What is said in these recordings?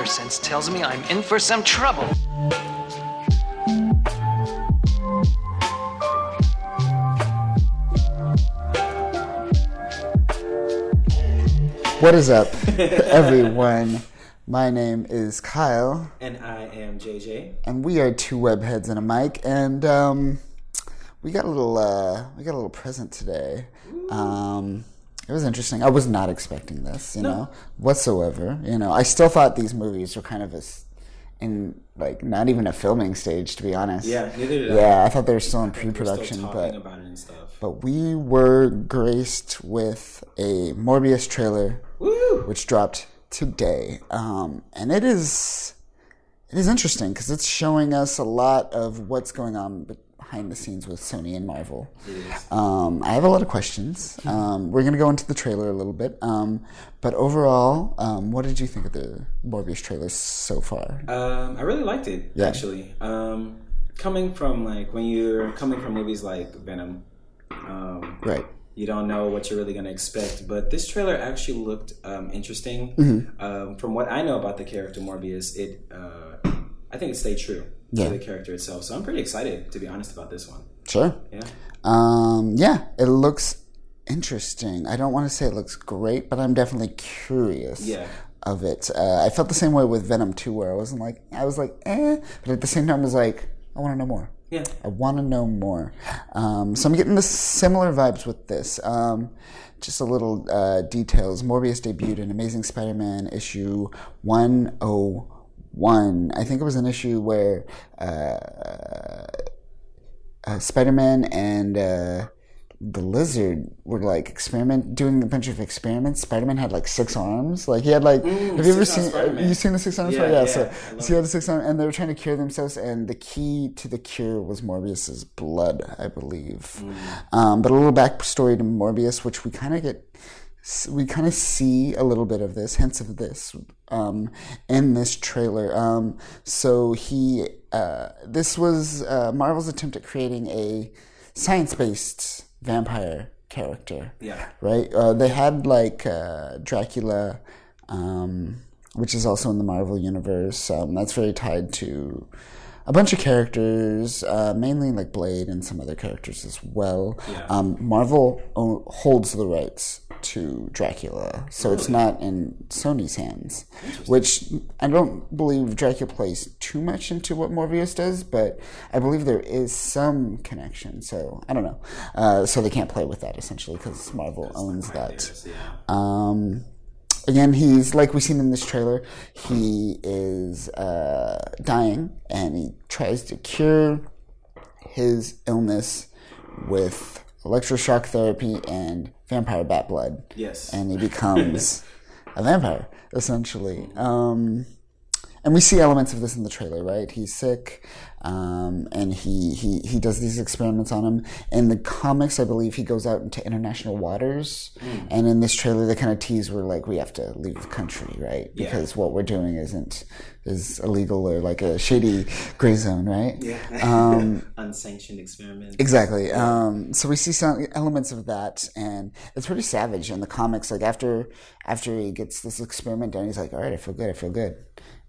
spider sense tells me I'm in for some trouble. What is up, everyone? My name is Kyle, And I am JJ. and we are two webheads and a mic, and um, we got a little uh, we got a little present today. Um, it was interesting. I was not expecting this, you know, whatsoever. You know, I still thought these movies were kind of a in like not even a filming stage, to be honest. Yeah, neither did I. Yeah, I thought they were still in pre-production, but about it and stuff. but we were graced with a Morbius trailer Woo! which dropped today, um, and it is it is interesting because it's showing us a lot of what's going on behind the scenes with Sony and Marvel. Um, I have a lot of questions. Um, we're going to go into the trailer a little bit, um, but overall, um, what did you think of the Morbius trailer so far? Um, I really liked it Yeah. actually. Um, coming from like when you're coming from movies like Venom, um, Right. you don't know what you're really going to expect. But this trailer actually looked um, interesting. Mm-hmm. Um, from what I know about the character Morbius, it uh, I think it stayed true Yeah. to the character itself. So I'm pretty excited to be honest about this one. Sure. Yeah. Um, yeah, it looks interesting. I don't want to say it looks great, but I'm definitely curious Yeah. of it. Uh, I felt the same way with Venom 2, where I wasn't like, I was like, eh, but at the same time, I was like, I want to know more. Yeah. I want to know more. Um, so I'm getting the similar vibes with this. Um, just a little uh, details. Morbius debuted in Amazing Spider-Man issue 101. I think it was an issue where uh, uh, Spider-Man and uh, the Lizard were like experiment doing a bunch of experiments. Spider-Man had like six arms. Like he had like. have you ever seen? Spider-Man. You seen the six arms? Yeah, yeah. yeah, so, so he had the six arms, and they were trying to cure themselves. And the key to the cure was Morbius's blood, I believe. Um, but a little backstory to Morbius, which we kind of get we kind of see a little bit of this, hints of this, um, in this trailer. Um, so he, uh, this was uh, Marvel's attempt at creating a science-based vampire character. Yeah. Right. Uh, they had like uh, Dracula, um, which is also in the Marvel universe. Um, that's very tied to a bunch of characters, uh, mainly like Blade and some other characters as well. Yeah. Um, Marvel o- holds the rights to Dracula, so it's not in Sony's hands. Which I don't believe Dracula plays too much into what Morbius does, but I believe there is some connection. So I don't know. Uh, so they can't play with that essentially because Marvel owns that. Yeah. Um, again, he's like we've seen in this trailer. He is uh, dying, and he tries to cure his illness with electroshock therapy and vampire bat blood, Yes. and he becomes a vampire essentially. Um, and we see elements of this in the trailer, right? He's sick, um, and he, he he does these experiments on him. In the comics, I believe he goes out into international waters, and in this trailer, they kind of tease we're like we have to leave the country, right? Yeah. Because what we're doing isn't is illegal or like a shady gray zone, right? yeah. Um, Unsanctioned experiments. Exactly. Um, so we see some elements of that, and it's pretty savage in the comics. Like after after he gets this experiment done, he's like, "All right, I feel good. I feel good,"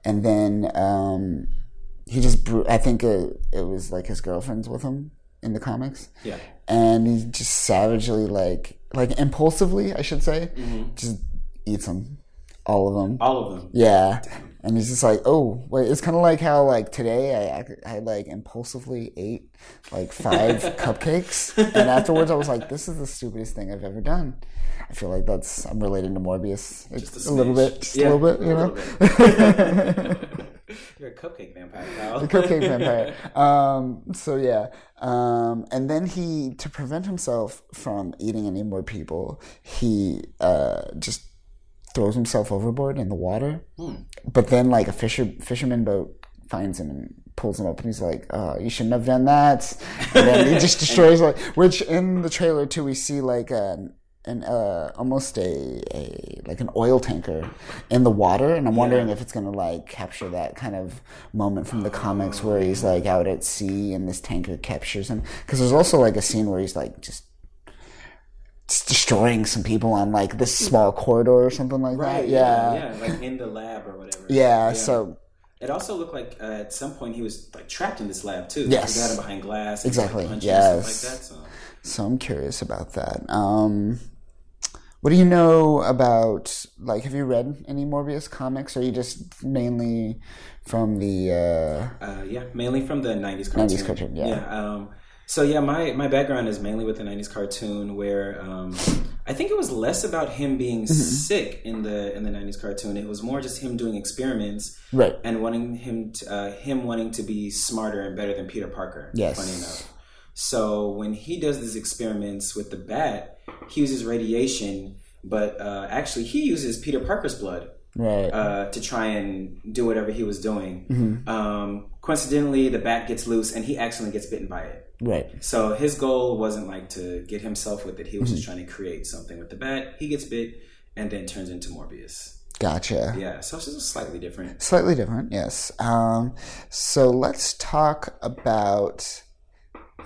and then um, he just. I think it, it was like his girlfriend's with him in the comics, Yeah. and he just savagely, like like impulsively, I should say, Mm-hmm. just eats them, all of them. All of them. Yeah. And he's just like, oh, wait. It's kind of like how, like, today I, I like impulsively ate like five cupcakes. And afterwards I was like, this is the stupidest thing I've ever done. I feel like that's, I'm related to Morbius Just a, little bit, just Yeah, a little bit, you know? You're a cupcake vampire, pal. the cupcake vampire. Um, so yeah, um, and then he, to prevent himself from eating any more people, he uh, just throws himself overboard in the water. But then, like a fisher fisherman boat finds him and pulls him up, and he's like, "Oh, you shouldn't have done that." And then he just destroys like, which in the trailer too, we see like an. An uh, almost a, a like an oil tanker in the water, and I'm wondering if it's gonna like capture that kind of moment from the comics where he's like out at sea and this tanker captures him. Because there's also like a scene where he's like just destroying some people on like this small corridor or something like Right. that. Yeah. Yeah. yeah. Like in the lab or whatever. Yeah, so It also looked like uh, at some point he was like trapped in this lab too. Yes. They got him behind glass. Exactly, Like, yes. like that. So. so I'm curious about that. Um, what do you know about like? Have you read any Morbius comics? Or are you just mainly from the? Uh, Uh, yeah, mainly from the '90s cartoon. 90s cartoon, yeah. Um, so yeah, my my background is mainly with the '90s cartoon, where um, I think it was less about him being Mm-hmm. sick in the in the '90s cartoon. It was more just him doing experiments right. and wanting him to, uh, him wanting to be smarter and better than Peter Parker. Yes. Funny enough. So when he does these experiments with the bat, he uses radiation, but uh, actually he uses Peter Parker's blood Right. uh, to try and do whatever he was doing. Mm-hmm. Um, coincidentally, the bat gets loose and he accidentally gets bitten by it. Right. So his goal wasn't like to get himself with it. He was Mm-hmm. just trying to create something with the bat. He gets bit and then turns into Morbius. Gotcha. Yeah, so it's just slightly different. Slightly different, yes. Um, so let's talk about,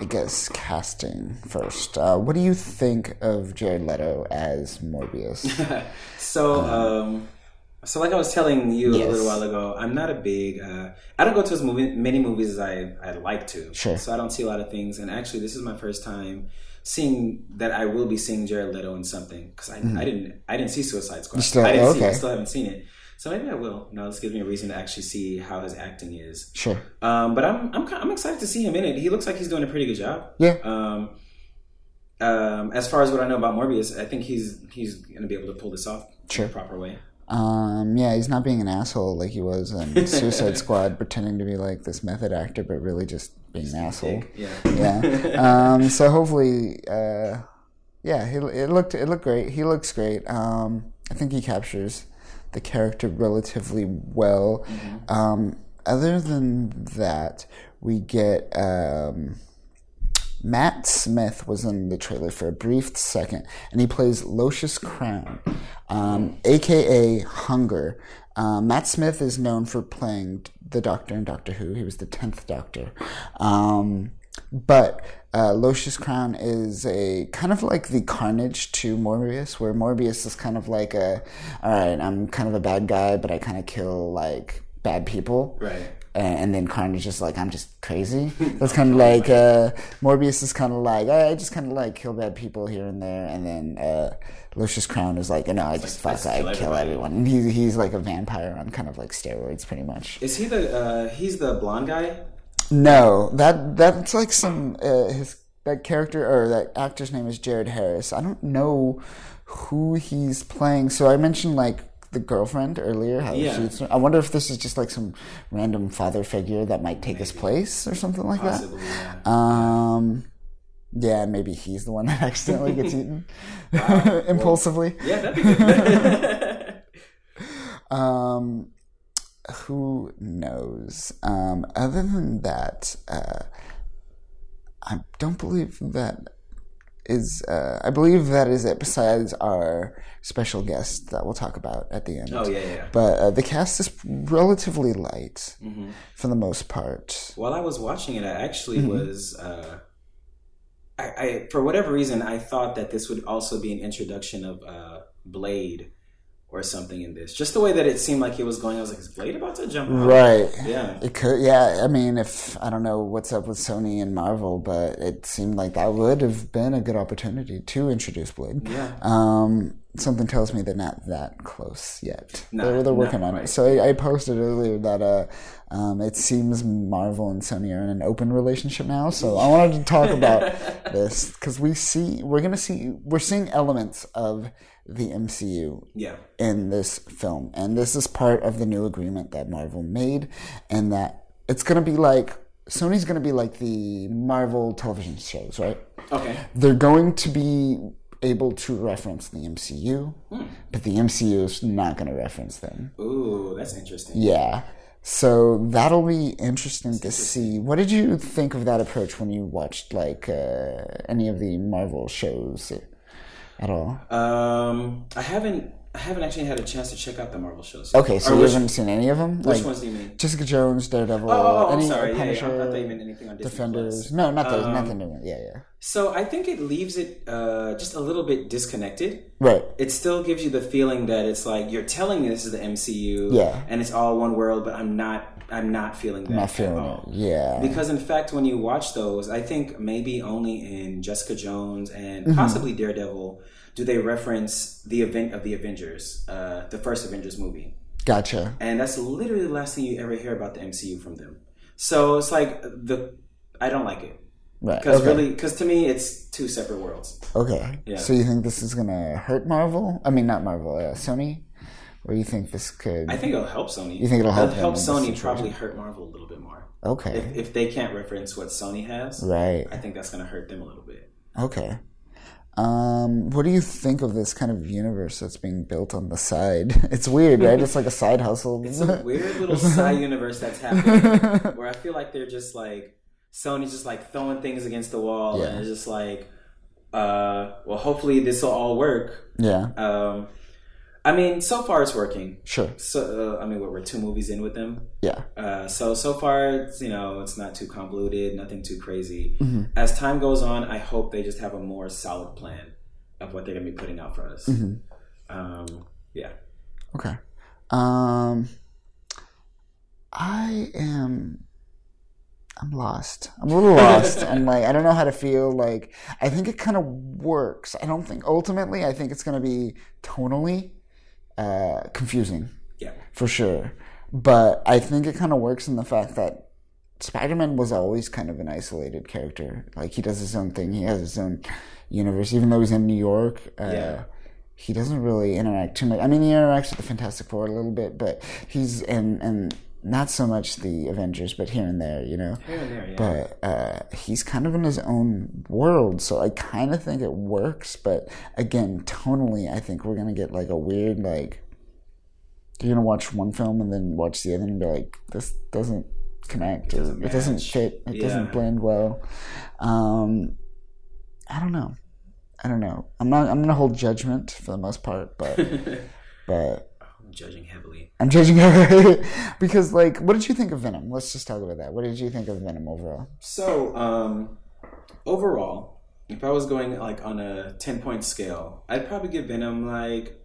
I guess, casting first. Uh, what do you think of Jared Leto as Morbius? So, um, so like I was telling you Yes. a little while ago, I'm not a big. Uh, I don't go to as movie, many movies as I I'd like to. Sure. So I don't see a lot of things, and actually, this is my first time seeing that I will be seeing Jared Leto in something because I, I didn't I didn't see Suicide Squad. Still- I didn't see it. I still haven't seen it. So maybe I will. Now this gives me a reason to actually see how his acting is. sure. Um, but I'm I'm I'm excited to see him in it. He looks like he's doing a pretty good job. Yeah. Um, um, as far as what I know about Morbius, I think he's he's going to be able to pull this off Sure. in a proper way. Um, yeah, he's not being an asshole like he was in Suicide Squad, pretending to be like this method actor, but really just being an asshole. Yeah. yeah. Um, so hopefully, uh, yeah, he, it looked it looked great. He looks great. Um, I think he captures the character relatively well. Um, other than that, we get um, Matt Smith was in the trailer for a brief second, and he plays Loxias Crown, um, aka Hunger. Uh, Matt Smith is known for playing the Doctor in Doctor Who. He was the tenth Doctor, um, but uh, Loxias Crown is a kind of like the Carnage to Morbius, where Morbius is kind of like a, all right, I'm kind of a bad guy, but I kind of kill like bad people, Right. And, then Carnage is just like, I'm just crazy. That's kind of like uh, Morbius is kind of like, I just kind of like kill bad people here and there, and then uh, Lucius Crown is like, no, I just like, fuck, I I kill kill everyone. And he's he's like a vampire on kind of like steroids, pretty much. Is he the uh, he's the blonde guy? No, that that's like some uh, his that character or that actor's name is Jared Harris. I don't know who he's playing. So I mentioned like the girlfriend earlier. How Yeah. she's, I wonder if this is just like some random father figure that might take his place or something like Possibly. Yeah. that. Um, yeah, maybe he's the one that accidentally gets eaten impulsively. Yeah, that'd be good. Um, who knows? Um, other than that, uh, I don't believe that is. Uh, I believe that is it. Besides our special guest that we'll talk about at the end. oh yeah, yeah. But uh, the cast is relatively light Mm-hmm. for the most part. While I was watching it, I actually Mm-hmm. was. Uh, I, I for whatever reason I thought that this would also be an introduction of uh, Blade or something in this. Just the way that it seemed like it was going, I was like, "Is Blade about to jump out?" Right. Yeah. It could, yeah. I mean, if I don't know what's up with Sony and Marvel, but it seemed like that would have been a good opportunity to introduce Blade. Yeah. Um, something tells me they're not that close yet. Nah, they're they're working on it. So I, I posted earlier that uh, um, it seems Marvel and Sony are in an open relationship now. So I wanted to talk about this because we see we're gonna see we're seeing elements of the MCU Yeah. in this film. And this is part of the new agreement that Marvel made, and that it's going to be like Sony's going to be like the Marvel television shows, right? Okay. They're going to be able to reference the MCU, but the MCU is not going to reference them. Ooh, that's interesting. Yeah. So that'll be interesting to see. What did you think of that approach when you watched like uh, any of the Marvel shows at all? Um, I haven't. I haven't actually had a chance to check out the Marvel shows. Okay, so Or you which, haven't seen any of them? which Like ones do you mean? Jessica Jones, Daredevil, Oh, oh, oh, any sorry. Yeah, yeah, I Punisher, thought they meant anything on Disney Defenders. Plus. No, not those. Um, nothing new. Yeah, yeah. So I think it leaves it uh, just a little bit disconnected. Right. It still gives you the feeling that it's like you're telling me this is the MCU, Yeah. and it's all one world, but I'm not. I'm not feeling that. Not feeling it. Yeah. Because in fact, when you watch those, I think maybe only in Jessica Jones and Mm-hmm. possibly Daredevil do they reference the event of the Avengers, uh, the first Avengers movie, Gotcha. and that's literally the last thing you ever hear about the MCU from them. So it's like the I don't like it Right. because okay. really, because to me, it's two separate worlds. Okay. Yeah. So you think this is gonna hurt Marvel? I mean, not Marvel. Uh, Sony. Or you think this could? I think it'll help Sony. You think it'll help them help Sony? Probably hurt Marvel a little bit more. okay. If, if they can't reference what Sony has, right. I think that's going to hurt them a little bit. Okay. Um, what do you think of this kind of universe that's being built on the side? It's weird, right? It's like a side hustle. It's a weird little side universe that's happening where I feel like they're just like Sony's just like throwing things against the wall Yeah. and it's just like, uh, well, hopefully this will all work. yeah. Um, I mean, so far it's working. Sure. So uh, I mean, what we're two movies in with them. Yeah. Uh, so so far, it's, you know, it's not too convoluted, nothing too crazy. Mm-hmm. As time goes on, I hope they just have a more solid plan of what they're gonna be putting out for us. Mm-hmm. Um, yeah. Okay. Um, I am. I'm lost. I'm a little lost. I'm like, I don't know how to feel. Like, I think it kind of works. I don't think ultimately. I think it's going to be tonally uh, confusing Yeah. for sure. But I think it kind of works in the fact that Spider-Man was always kind of an isolated character. Like he does his own thing. He has his own universe. Even though he's in New York, uh, Yeah. he doesn't really interact too much. I mean, he interacts with the Fantastic Four a little bit, but he's and and not so much the Avengers, but here and there, you know. Here and there, yeah. But uh, he's kind of in his own world, so I kind of think it works. But again, tonally, I think we're gonna get like a weird like. You're gonna watch one film and then watch the other and be like, "This doesn't connect. It doesn't it doesn't fit. It Yeah. doesn't blend well." Um, I don't know. I don't know. I'm not. I'm gonna hold judgment for the most part, but but judging heavily. I'm judging heavily because, like, what did you think of Venom? Let's just talk about that. What did you think of Venom overall? So, um, overall, if I was going like on a ten point scale, I'd probably give Venom like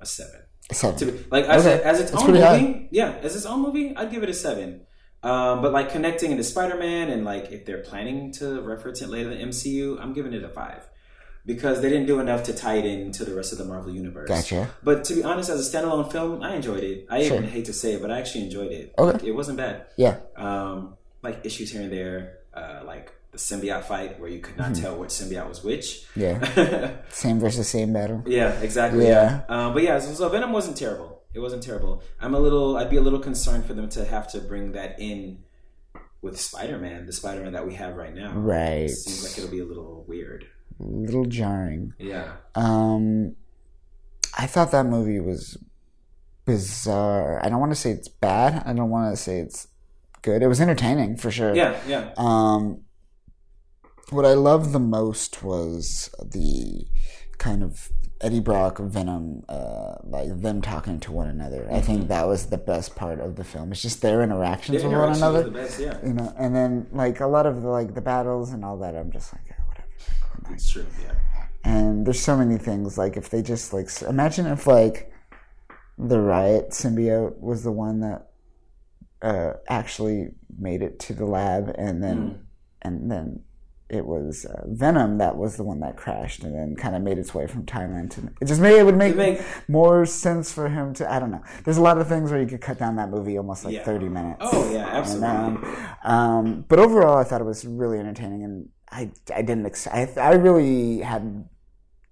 a seven. Seven. To be, like as, Okay. a, as its That's own movie, high. yeah, as its own movie, I'd give it a seven. Um, but like connecting into Spider Man and like if they're planning to reference it later in the MCU, I'm giving it a five because they didn't do enough to tie it into the rest of the Marvel universe. Gotcha. But to be honest, as a standalone film, I enjoyed it. I Sure. even hate to say it, but I actually enjoyed it. Okay. Like, it wasn't bad. Yeah. Um, like issues here and there, uh, like the symbiote fight where you could not Mm-hmm. tell which symbiote was which. Yeah. Same versus same battle. Yeah, exactly. Yeah. Yeah. Um, but yeah, so, so Venom wasn't terrible. It wasn't terrible. I'm a little. I'd be a little concerned for them to have to bring that in with Spider-Man, the Spider-Man that we have right now. Right. It Seems like it'll be a little weird. Little jarring. Yeah. Um, I thought that movie was bizarre. I don't want to say it's bad. I don't want to say it's good. It was entertaining for sure. Yeah. Yeah. Um, what I loved the most was the kind of Eddie Brock Venom, uh, like them talking to one another. I think that was the best part of the film. It's just their interactions The with one another. the best. Yeah. You know, and then like a lot of the like the battles and all that. I'm just like, "Yeah, whatever. True. Yeah. And there's so many things. Like if they just like imagine if like the riot symbiote was the one that uh, actually made it to the lab, and then and then it was uh, Venom that was the one that crashed, and then kind of made its way from Thailand to. It just made it would make, make- more sense for him to. I don't know. There's a lot of things where you could cut down that movie almost like Yeah. 30 minutes. Oh yeah, And, absolutely. um, um, but overall, I thought it was really entertaining, and I I didn't ex- I I really had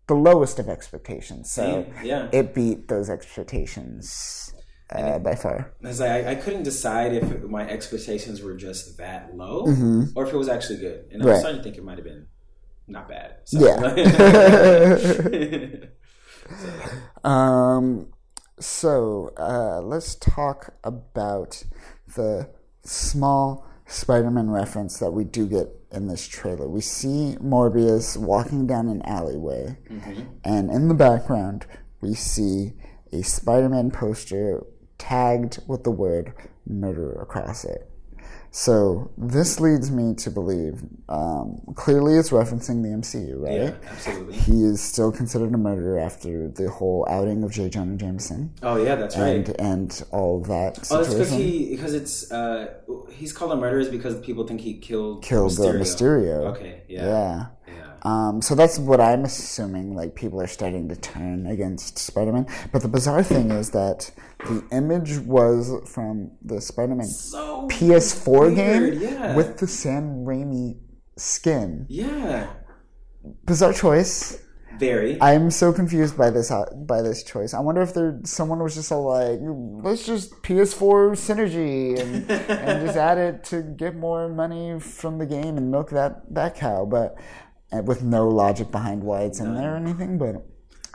the lowest of expectations, so yeah. it beat those expectations uh, by far. As I, I couldn't decide if it- my expectations were just that low Mm-hmm. or if it was actually good, and Right. I'm starting to think it might have been not bad. So- Yeah. Um, so uh, let's talk about the small Spider-Man reference that we do get in this trailer. We see Morbius walking down an alleyway, mm-hmm. and in the background we see a Spider-Man poster tagged with the word "murder" across it. So this leads me to believe um, clearly it's referencing the MCU, right? Yeah, absolutely. He is still considered a murderer after the whole outing of J. Jonah Jameson Oh yeah, that's right. and and all that Oh, it's situation. because he because it's uh he's called a murderer is because people think he killed Killed Mysterio. the Mysterio. Okay, yeah, yeah. yeah. Um, so that's what I'm assuming. Like people are starting to turn against Spider-Man. But the bizarre thing is that the image was from the Spider-Man So PS4 weird, game yeah. with the Sam Raimi skin. yeah, Bizarre choice. very. I'm so confused by this uh, by this choice. I wonder if there someone was just all like, let's just PS4 synergy and, and just add it to get more money from the game and milk that that cow, but with no logic behind why it's in there or anything. But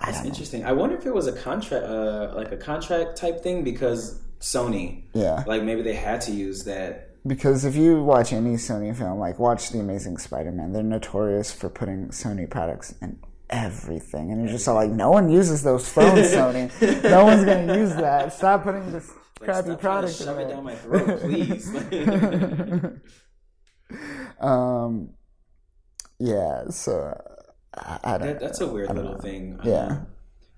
That's know. interesting. I wonder if it was a contract, uh, like a contract type thing, because Sony, Yeah, like maybe they had to use that. because if you watch any Sony film, like watch The Amazing Spider-Man, they're notorious for putting Sony products in everything, and you're just all like, no one uses those phones, Sony. No one's gonna use that. Stop putting this Like, crappy stop trying to product in shove it down my throat, please. um yeah so i, I don't that, that's a weird little thing. Um, Yeah.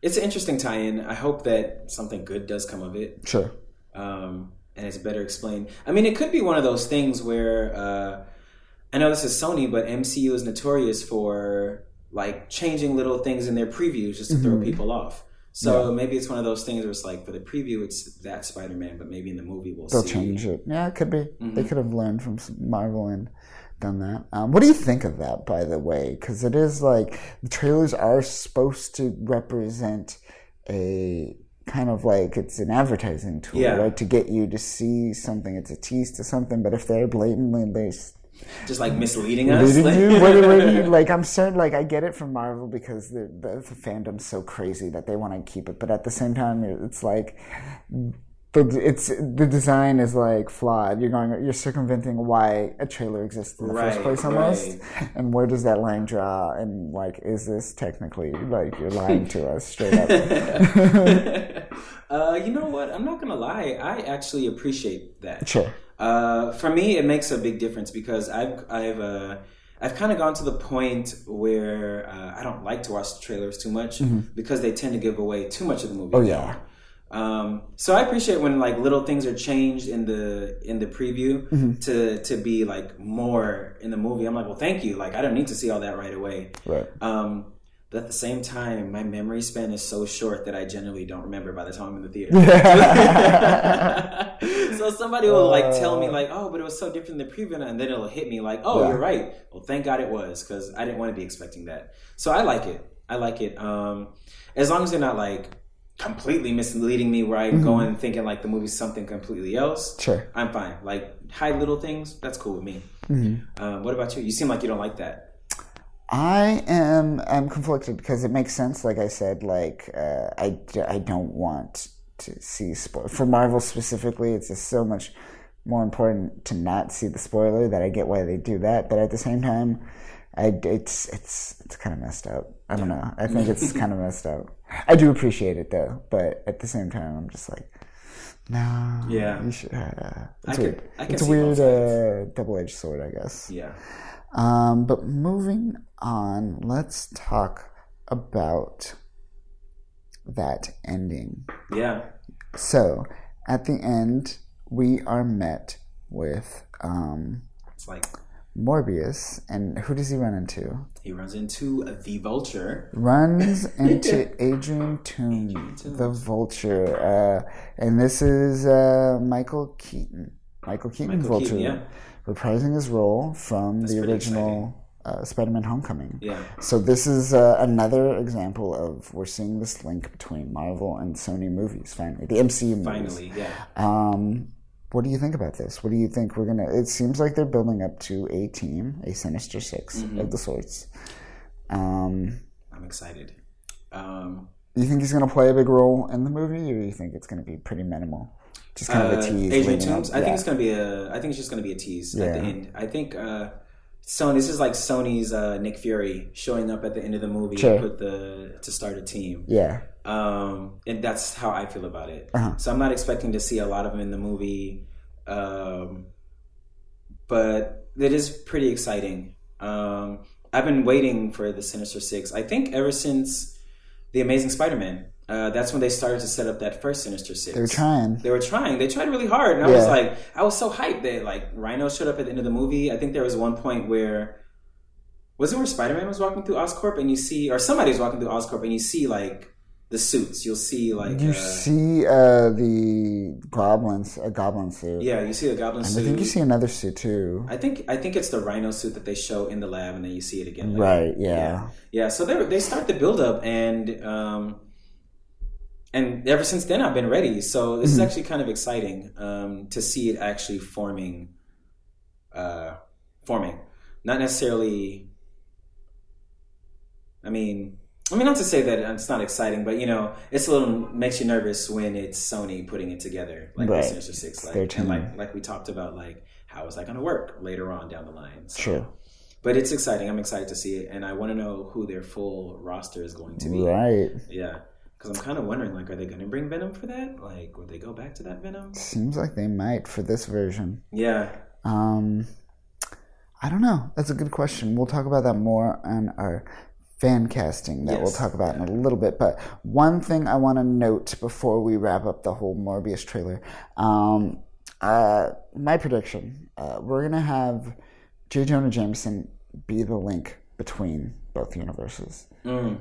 it's an interesting tie-in. I hope that something good does come of it. sure um, and it's better explained. I mean, it could be one of those things where uh, I know this is Sony, but MCU is notorious for like changing little things in their previews just to throw people off. So maybe it's one of those things where it's like for the preview it's that Spider Man, but maybe in the movie we'll see. they'll see. change it yeah it could be Mm-hmm. they could have learned from marvel and done that um, what do you think of that by the way because it is like the trailers are supposed to represent a kind of like it's an advertising tool Yeah. right to get you to see something it's a tease to something but if they're blatantly they Just like misleading us. Leading like- you? What, do- what you like? I'm certain, like I get it from Marvel because the, the the fandom's so crazy that they want to keep it, but at the same time, it's like the it's the design is like flawed. You're going, you're circumventing why a trailer exists in the first place, almost. And where does that line draw? And like, is this technically like you're lying to us straight up? uh, you know what? I'm not gonna lie. I actually appreciate that. sure. Uh, for me, it makes a big difference because I've I've uh, I've kind of gone to the point where uh, I don't like to watch the trailers too much because they tend to give away too much of the movie. Mm-hmm. Oh yeah. Um, so I appreciate when like little things are changed in the in the preview Mm-hmm. to to be like more in the movie. I'm like, well, thank you. Like I don't need to see all that right away. Right. Um, but at the same time, my memory span is so short that I generally don't remember by the time I'm in the theater. so somebody will like tell me like, "Oh, but it was so different in the preview," and then it'll hit me like, "Oh, Yeah. you're right." Well, thank God it was because I didn't want to be expecting that. So I like it. I like it. Um, as long as they're not like completely misleading me, where I'm going thinking like the movie's something completely else. Sure. I'm fine. Like hide little things. That's cool with me. Um, what about you? You seem like you don't like that. I am I'm conflicted because it makes sense. Like I said, like uh, I I don't want to see spoil for Marvel specifically. It's just so much more important to not see the spoiler that I get why they do that. But at the same time, I it's it's it's kind of messed up. I don't know. I think it's kind of messed up. I do appreciate it though, but at the same time, I'm just like. No. Yeah. You should, uh, I it's could- weird. I can it's a weird uh, double-edged sword, I guess. Yeah. Um, but moving on, let's talk about that ending. Yeah. So, at the end, we are met with um, It's like Morbius, and who does he run into? he runs into the vulture. Runs into Adrian Toomes, the Vulture, uh, and this is uh, Michael Keaton. Michael Keaton, Michael Vulture, Keaton, yeah. reprising his role from the original uh, Spider-Man: Homecoming. Yeah. So this is uh, another example of we're seeing this link between Marvel and Sony movies. Finally, the MCU movies. Finally, yeah. Um, what do you think about this? What do you think we're gonna? It seems like they're building up to a team, a Sinister 6 Mm-hmm. of the sorts. Um, I'm excited. Um, do you think he's gonna play a big role in the movie, or do you think it's gonna be pretty minimal? Just kind of uh, a tease. Adrian Toomes. I yeah. think it's gonna be a. I think it's just gonna be a tease at the end. I think uh, Sony. This is like Sony's uh, Nick Fury showing up at the end of the movie Sure. to put the to start a team. yeah. Um, and that's how I feel about it. Uh-huh. So I'm not expecting to see a lot of them in the movie. Um, but it is pretty exciting. Um, I've been waiting for the Sinister Six. I think ever since the Amazing Spider-Man. Uh, that's when they started to set up that first Sinister Six. They were trying. They were trying. They tried really hard, and I was like, I was so hyped that like Rhino showed up at the end of the movie. I think there was one point where was it where Spider Man was walking through Oscorp, and you see, or somebody's walking through Oscorp, and you see like the suits. You'll see like You uh, see uh, the goblins, a goblin suit. yeah, you see the Goblin And suit. I think you see another suit too. I think I think it's the Rhino suit that they show in the lab, and then you see it again. later. Right, yeah. Yeah, so they they start the build up, and um, and ever since then I've been ready. So this is actually kind of exciting um, to see it actually forming, uh, forming. Not necessarily. I mean, I mean, not to say that it's not exciting, but you know, it's a little makes you nervous when it's Sony putting it together, like Right. the Sinister Six, like and like like we talked about, like how is that going to work later on down the line? So, Sure. but it's exciting. I'm excited to see it, and I want to know who their full roster is going to be. Right. Yeah, because I'm kind of wondering, like, are they going to bring Venom for that? Like, would they go back to that Venom? Seems like they might for this version. Yeah, Um, I don't know. That's a good question. We'll talk about that more on our fan casting that we'll talk about in a little bit. But one thing I want to note before we wrap up the whole Morbius trailer, um, uh, my prediction: uh, we're gonna have J. Jonah Jameson be the link between both universes.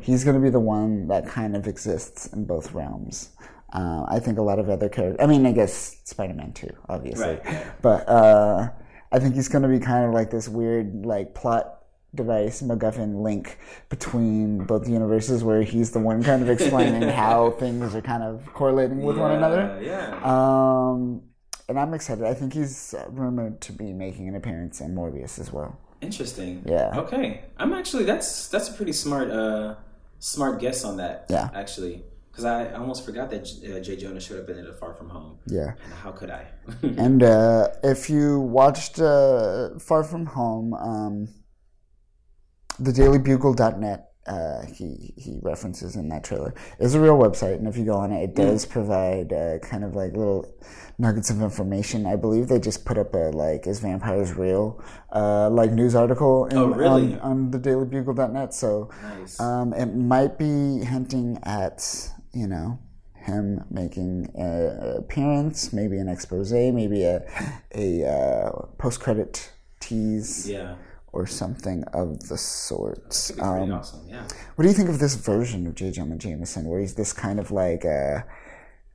He's gonna be the one that kind of exists in both realms. Uh, I think a lot of other characters. I mean, I guess Spider-Man too, obviously. Right. But uh, I think he's going to be kind of like this weird, like plot device, MacGuffin link between both universes, where he's the one kind of explaining how things are kind of correlating with one another. Yeah, Um, and I'm excited. I think he's rumored to be making an appearance in Morbius as well. interesting. Yeah. Okay, I'm actually that's that's a pretty smart uh smart guess on that. Yeah. actually, because I almost forgot that uh, Jay Jonah showed up in it Far From Home. Yeah. And how could I? And uh, if you watched uh, Far From Home, um, the dailybugle.net, uh, he, he references in that trailer, is a real website. And if you go on it, it does provide uh, kind of like little nuggets of information. I believe they just put up a like, is vampires real? Uh, like news article in, Oh, really? on, on the dailybugle.net. So nice. um, it might be hinting at, you know, him making an appearance, maybe an expose, maybe a, a uh, post credit tease yeah, or something of the sort. Um, awesome. Yeah. what do you think of this version of J. Jonah Jameson, where he's this kind of like uh,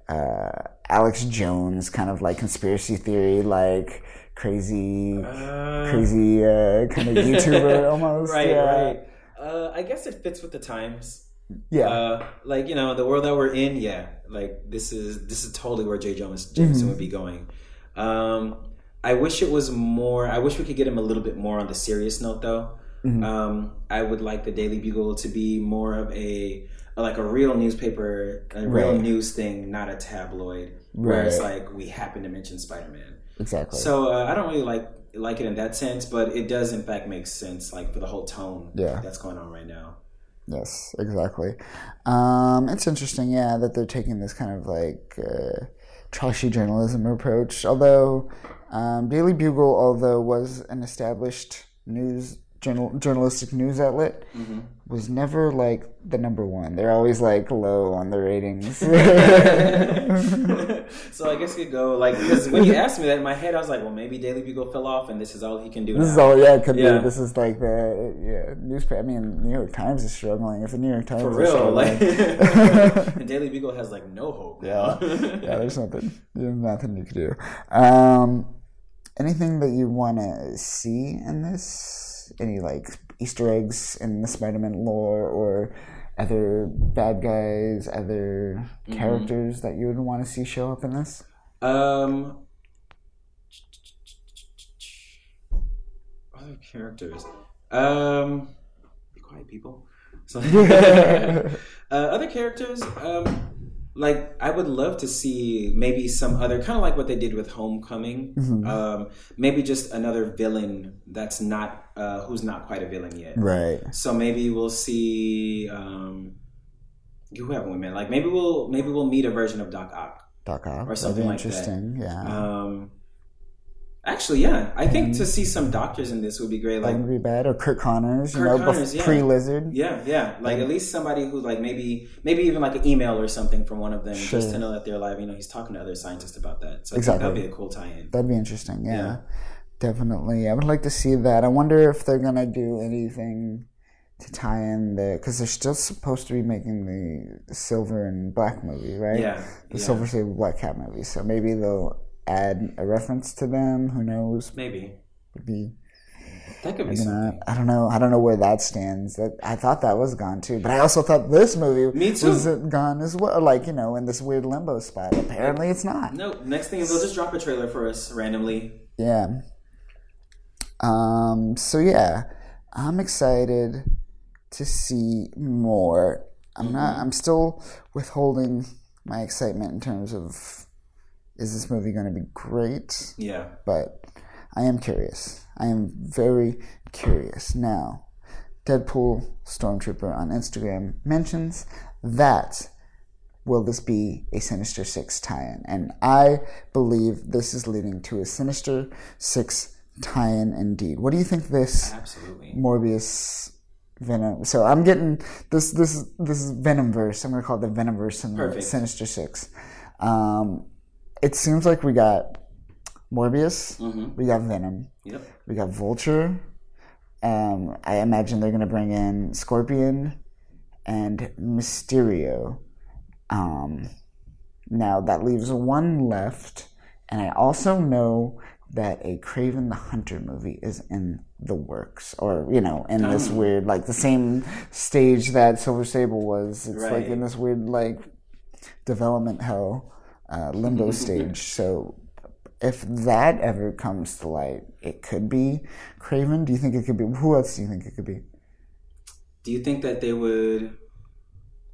uh, Alex Jones, kind of like conspiracy theory, like crazy, crazy uh, kind of YouTuber almost? Right, yeah. right. Uh, I guess it fits with the times. Yeah. Uh, like you know, the world that we're in, yeah. Like this is this is totally where Jay Jones Jameson would be going. Um, I wish it was more. I wish we could get him a little bit more on the serious note, though. Um, I would like the Daily Bugle to be more of a like a real newspaper, a real Right. news thing, not a tabloid. Where it's like we happen to mention Spider Man. exactly. So uh, I don't really like like it in that sense, but it does in fact make sense, like for the whole tone Yeah. that's going on right now. Yes, exactly. Um, it's interesting, yeah, that they're taking this kind of like uh, trashy journalism approach. Although um, Daily Bugle, although was an established news journal, journalistic news outlet, was never like the number one. They're always like low on the ratings. so I guess you could go like because when you asked me that in my head, I was like, well, maybe Daily Bugle fell off, and this is all he can do. This now. is all, yeah, it could Yeah. be. This is like the yeah, newspaper. I mean, New York Times is struggling. If the New York Times for is real. struggling, Like, and Daily Bugle has like no hope. Yeah, yeah. There's nothing. There's nothing you could do. Um, anything that you want to see in this? Any like Easter eggs in the Spider-Man lore, or other bad guys, other characters that you would want to see show up in this? Um, other characters. Um, be quiet, people. So, uh, other characters. Um, like I would love to see maybe some other kind of like what they did with Homecoming. Um, maybe just another villain that's not uh, who's not quite a villain yet. Right. So maybe we'll see. Um, Who haven't we met? Like maybe we'll maybe we'll meet a version of Doc Ock. Doc Ock. Or something like that. interesting. Yeah. Um, actually, yeah, I think to see some doctors in this would be great. Like, bad. Or Curt Connors, you Curt know, Connors, yeah. pre Lizard. yeah, yeah, like at least somebody who like maybe maybe even like an email or something from one of them Sure. just to know that they're alive. You know, he's talking to other scientists about that. So Exactly. that'd be a cool tie-in. That'd be interesting. Yeah. Yeah. Definitely. I would like to see that. I wonder if they're going to do anything to tie in the. Because they're still supposed to be making the Silver and Black movie, right? Yeah, The yeah. Silver Sable Black Cat movie. So maybe they'll add a reference to them. Who knows? Maybe Maybe. that could be something. I don't know. I don't know where that stands. That I thought that was gone too, but I also thought this movie Me too. was gone as well. Like you know, in this weird limbo spot. Apparently, it's not. No, next thing is they'll just drop a trailer for us randomly. Yeah. Um. So yeah, I'm excited to see more. I'm not. I'm still withholding my excitement in terms of is this movie going to be great? Yeah, But I am curious. I am very curious. Now, Deadpool Stormtrooper on Instagram mentions that will this be a Sinister Six tie-in? And I believe this is leading to a Sinister Six tie-in indeed. What do you think this absolutely. Morbius Venom? So I'm getting this this this is Venomverse. I'm gonna call it the Venomverse and the Sinister Six. Um, it seems like we got Morbius, Mm-hmm. we got Venom, Yep. we got Vulture. Um, I imagine they're gonna bring in Scorpion and Mysterio. Um, now that leaves one left, and I also know that a Kraven the Hunter movie is in the works, or you know, in this Oh. weird like the same stage that Silver Sable was. It's like in this weird like development hell, uh, limbo stage. So. If that ever comes to light, it could be Kraven. Do you think it could be? Who else do you think it could be? Do you think that they would?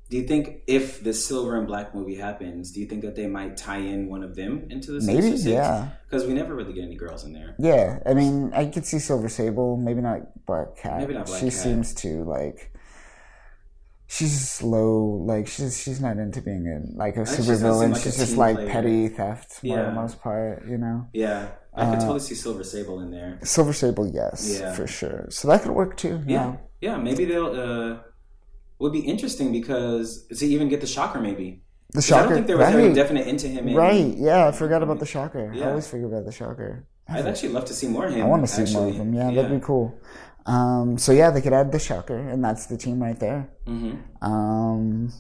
Do you think if the silver and black movie happens, do you think that they might tie in one of them into the Maybe, yeah. Because we never really get any girls in there. Yeah, I mean, I could see Silver Sable, maybe not Black Cat. Maybe not Black she Cat. seems to like. She's slow, like she's she's not into being a like a just super doesn't villain. like a she's just like player. petty theft for the most part, you know. Yeah, I Uh, could totally see Silver Sable in there. Silver Sable, yes, Yeah. for sure. So that could work too. Yeah, Yeah, yeah. Maybe they'll. uh Would be interesting because to even get the shocker, maybe. the shocker, I don't think there was right? ever definite into him. In, right? Yeah, I forgot about the shocker. I always forget about the shocker. I'd actually love to see more of him. I want to see more of him. them. Yeah, that'd be cool. Um, so yeah, they could add the shocker, and that's the team right there. hmm Um,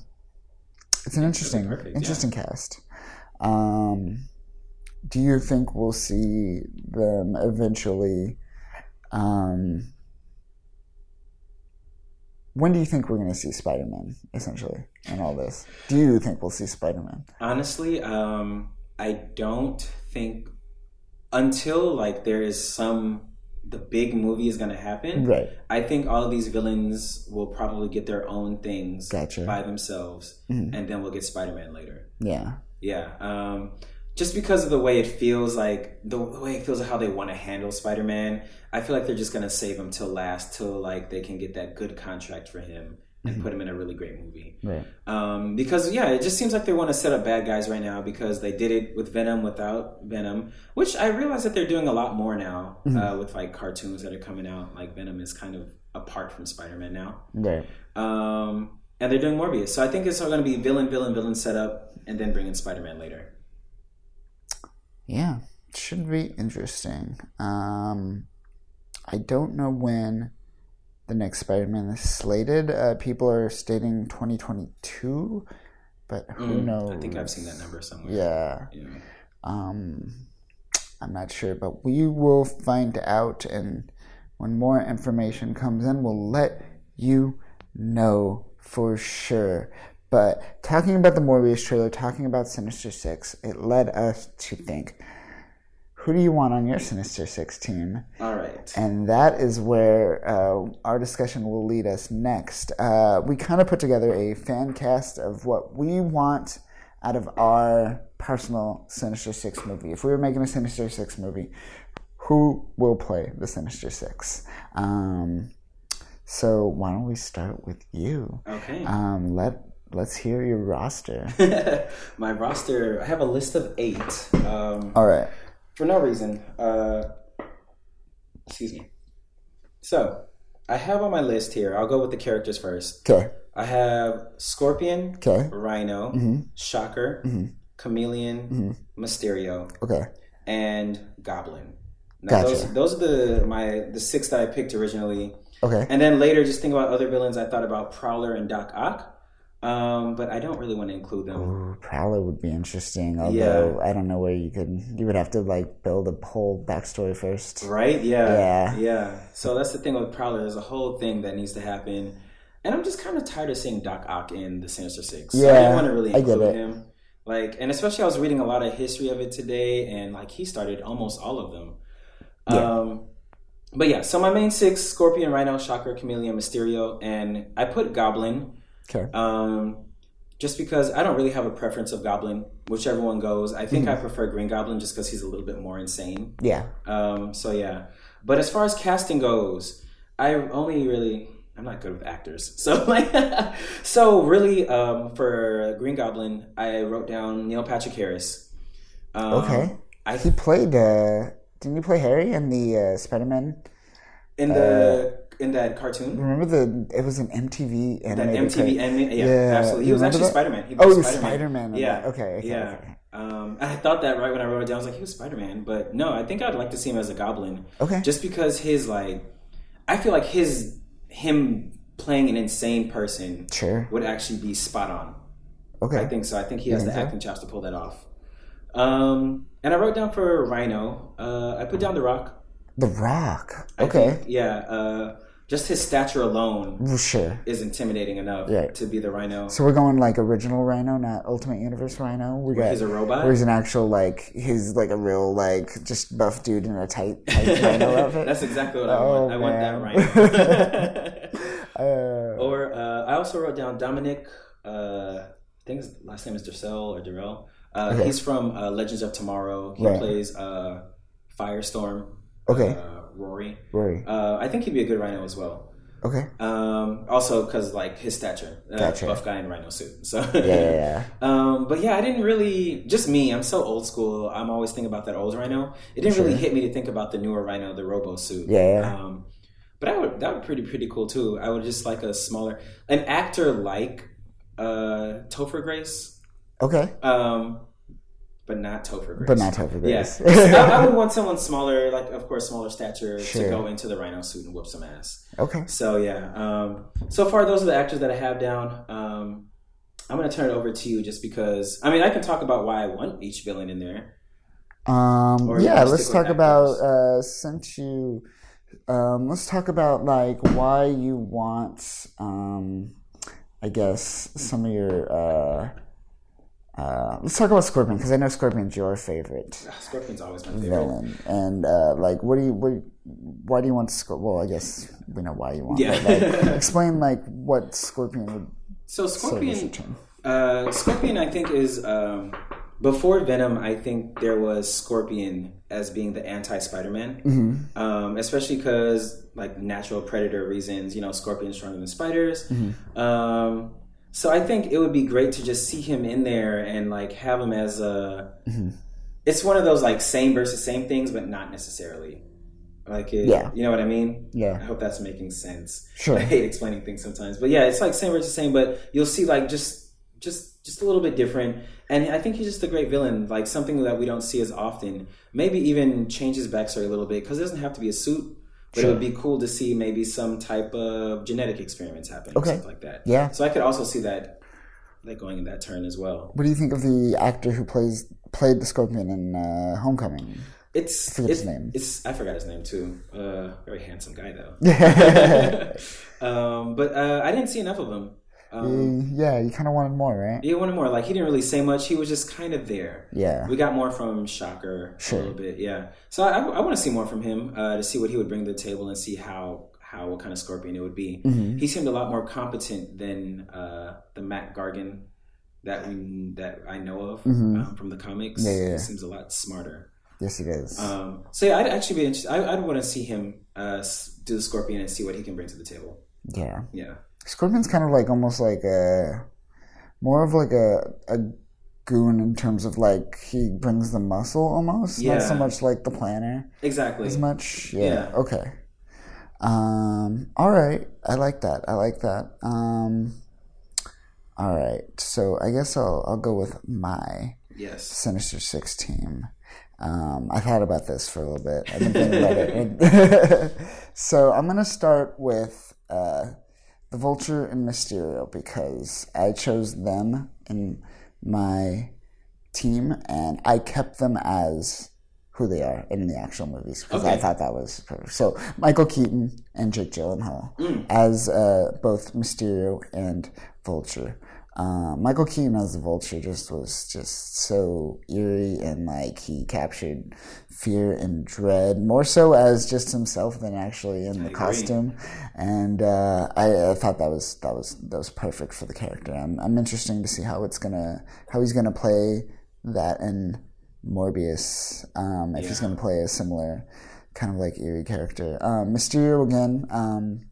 it's an interesting, perfect, yeah. interesting cast. Um, do you think we'll see them eventually? Um, when do you think we're going to see Spider Man? Essentially, in all this, do you think we'll see Spider Man? Honestly, um, I don't think until like there is some the big movie is going to happen. Right. I think all of these villains will probably get their own things Gotcha. by themselves, Mhm. and then we'll get Spider Man later. Yeah. Yeah, um, just because of the way it feels like the, way it feels like how they want to handle Spider Man, I feel like they're just gonna save him till last, till like they can get that good contract for him and put him in a really great movie. Right. Um, because yeah, it just seems like they want to set up bad guys right now because they did it with Venom without Venom, which I realize that they're doing a lot more now uh, with like cartoons that are coming out. Like Venom is kind of apart from Spider Man now, Right. um, and they're doing Morbius. So I think it's all going to be villain, villain, villain setup, and then bring in Spider Man later. Yeah, should be interesting. Um, I don't know when the next Spider-Man is slated. Uh, people are stating 2022, but who Mm, knows? I think I've seen that number somewhere. Yeah, Yeah. um, I'm not sure, but we will find out, and when more information comes in, we'll let you know for sure. But talking about the Morbius trailer, talking about Sinister Six, it led us to think who do you want on your Sinister Six team? All right. And that is where uh, our discussion will lead us next. Uh, we kind of put together a fan cast of what we want out of our personal Sinister Six movie. If we were making a Sinister Six movie, who will play the Sinister Six? Um, so why don't we start with you? Okay. Um, let let's hear your roster. My roster, I have a list of eight. Um, All right. For no reason. Uh, excuse me. So, I have on my list here, I'll go with the characters first. Okay. I have Scorpion, Okay. Rhino, Mm-hmm. Shocker, Mm-hmm. Chameleon, Mm-hmm. Mysterio, Okay. and Goblin. Now, Gotcha. those, those are the my the six that I picked originally. Okay. And then later, just think about other villains. I thought about Prowler and Doc Ock, um, but I don't really want to include them. Ooh, Prowler would be interesting, although I don't know where you could. You would have to like build a whole backstory first. Right? Yeah. Yeah. Yeah. So that's the thing with Prowler. There's a whole thing that needs to happen. And I'm just kind of tired of seeing Doc Ock in the Sinister Six. So I didn't want to really include him. Like, and especially I was reading a lot of history of it today, and like he started almost all of them. Yeah. Um, but yeah, so my main six: Scorpion, Rhino, Shocker, Chameleon, Mysterio, and I put Goblin. Okay. Um, just because I don't really have a preference of Goblin, whichever one goes. I think I Mm-hmm. prefer Green Goblin just because he's a little bit more insane. Yeah. Um, so yeah, but as far as casting goes, I only really I'm not good with actors. So like, so really, um, for Green Goblin, I wrote down Neil Patrick Harris. Um, Okay. I He played. uh Didn't he play Harry in the uh, Spider-Man? in the in that cartoon. Remember the? It was an MTV That animated. MTV thing. and yeah, Yeah, absolutely. He was actually that? Spider Man. He Oh, was he was Spider-Man. Spider-Man Yeah. that. Okay, okay, yeah. okay. Um, I thought that right when I wrote it down. I was like, he was Spider Man, but no, I think I'd like to see him as a Goblin. Okay. Just because his like, I feel like his him playing an insane person Sure. would actually be spot on. Okay. I think so. I think he has the so? acting chops to pull that off. Um, and I wrote down for Rhino. Uh, I put down The Rock. The Rock. Okay. think, yeah. Uh, just his stature alone Sure. is intimidating enough Yeah. to be the Rhino. So we're going like original Rhino, not Ultimate Universe Rhino. We got he's a robot? Where he's an actual like he's like a real like just buff dude in a tight, tight Rhino outfit. That's exactly what I Oh, want. I want that man. Rhino. Uh, or uh, I also wrote down Dominic. Uh, I think his last name is Durcell or Durrell. Uh, Okay. He's from uh, Legends of Tomorrow. He Right. plays uh, Firestorm. Okay. Rory. Rory. Uh, I think he'd be a good Rhino as well. Okay. Um, also, because like his stature, uh, Gotcha. buff guy in Rhino suit. So Yeah, yeah, yeah. Um, but yeah, I didn't really. Just me. I'm so old school. I'm always thinking about that old Rhino. It didn't really hit me to think about the newer Rhino, the Robo suit. Yeah, yeah. Um, but I would that would be pretty pretty cool too. I would just like a smaller an actor like uh Topher Grace, Okay. um, but not Topher Grace. But not Topher Grace. Yes, I, I would want someone smaller, like of course smaller stature, to go into the Rhino suit and whoop some ass. Okay. So yeah, um, so far those are the actors that I have down. Um, I'm gonna turn it over to you just because I mean I can talk about why I want each villain in there. Um, Or yeah, let's talk about uh, since you. Um, let's talk about like why you want. Um, I guess some of your. Uh, uh, let's talk about Scorpion because I know Scorpion's your favorite Scorpion's always my favorite. villain, and uh, like, what do you, what, why do you want Scorpion? Well, I guess we know why you want. Yeah. But, like, explain like what Scorpion would So Scorpion, as a term. uh, Scorpion, I think is um, before Venom. I think there was Scorpion as being the anti Spider-Man, Mm-hmm. um, especially because like natural predator reasons. You know, Scorpion's stronger than spiders. Mm-hmm. Um, so I think it would be great to just see him in there and like have him as a. Mm-hmm. It's one of those like same versus same things, but not necessarily. Like it, Yeah. you know what I mean? Yeah. I hope that's making sense. Sure. I hate explaining things sometimes, but yeah, it's like same versus same, but you'll see like just just just a little bit different. And I think he's just a great villain, like something that we don't see as often. Maybe even change his backstory a little bit because it doesn't have to be a suit, but it would be cool to see maybe some type of genetic experiments happen or something like that. Yeah. So I could also see that like going in that turn as well. What do you think of the actor who plays played the Scorpion in uh, Homecoming? It's forget it's, his name. It's I forgot his name too. Uh, very handsome guy though. um, but uh, I didn't see enough of him. Um, yeah, you kind of wanted more, right? Yeah, wanted more. Like he didn't really say much. He was just kind of there. Yeah. We got more from Shocker Sure. a little bit. Yeah. So I, I want to see more from him uh, to see what he would bring to the table and see how how what kind of Scorpion it would be. Mm-hmm. He seemed a lot more competent than uh, the Mac Gargan that we that I know of um, from the comics. Mm-hmm. Yeah, yeah. He seems a lot smarter. Yes, it is. Um, so yeah, I'd actually be interested. I, I'd want to see him uh, do the Scorpion and see what he can bring to the table. yeah. Yeah. Scorpion's kind of like almost like a more of like a a goon in terms of like he brings the muscle almost, not so much like the planner Exactly. as much. Yeah. Yeah. Okay. Um. All right. I like that. I like that. Um. All right. So I guess I'll I'll go with my Yes. Sinister Six team. Um, I thought about this for a little bit. I've been thinking about it. so I'm gonna start with uh, the Vulture and Mysterio because I chose them in my team and I kept them as who they are in the actual movies because I thought that was perfect. So Michael Keaton and Jake Gyllenhaal as uh, both Mysterio and Vulture. Uh, Michael Keaton as the Vulture just was just so eerie and like he captured fear and dread more so as just himself than actually in the costume. And uh, I, I thought that was that was that was perfect for the character. I'm I'm interesting to see how it's gonna how he's gonna play that in Morbius. Um, if he's gonna play a similar kind of like eerie character. Um, Mysterio again. Um,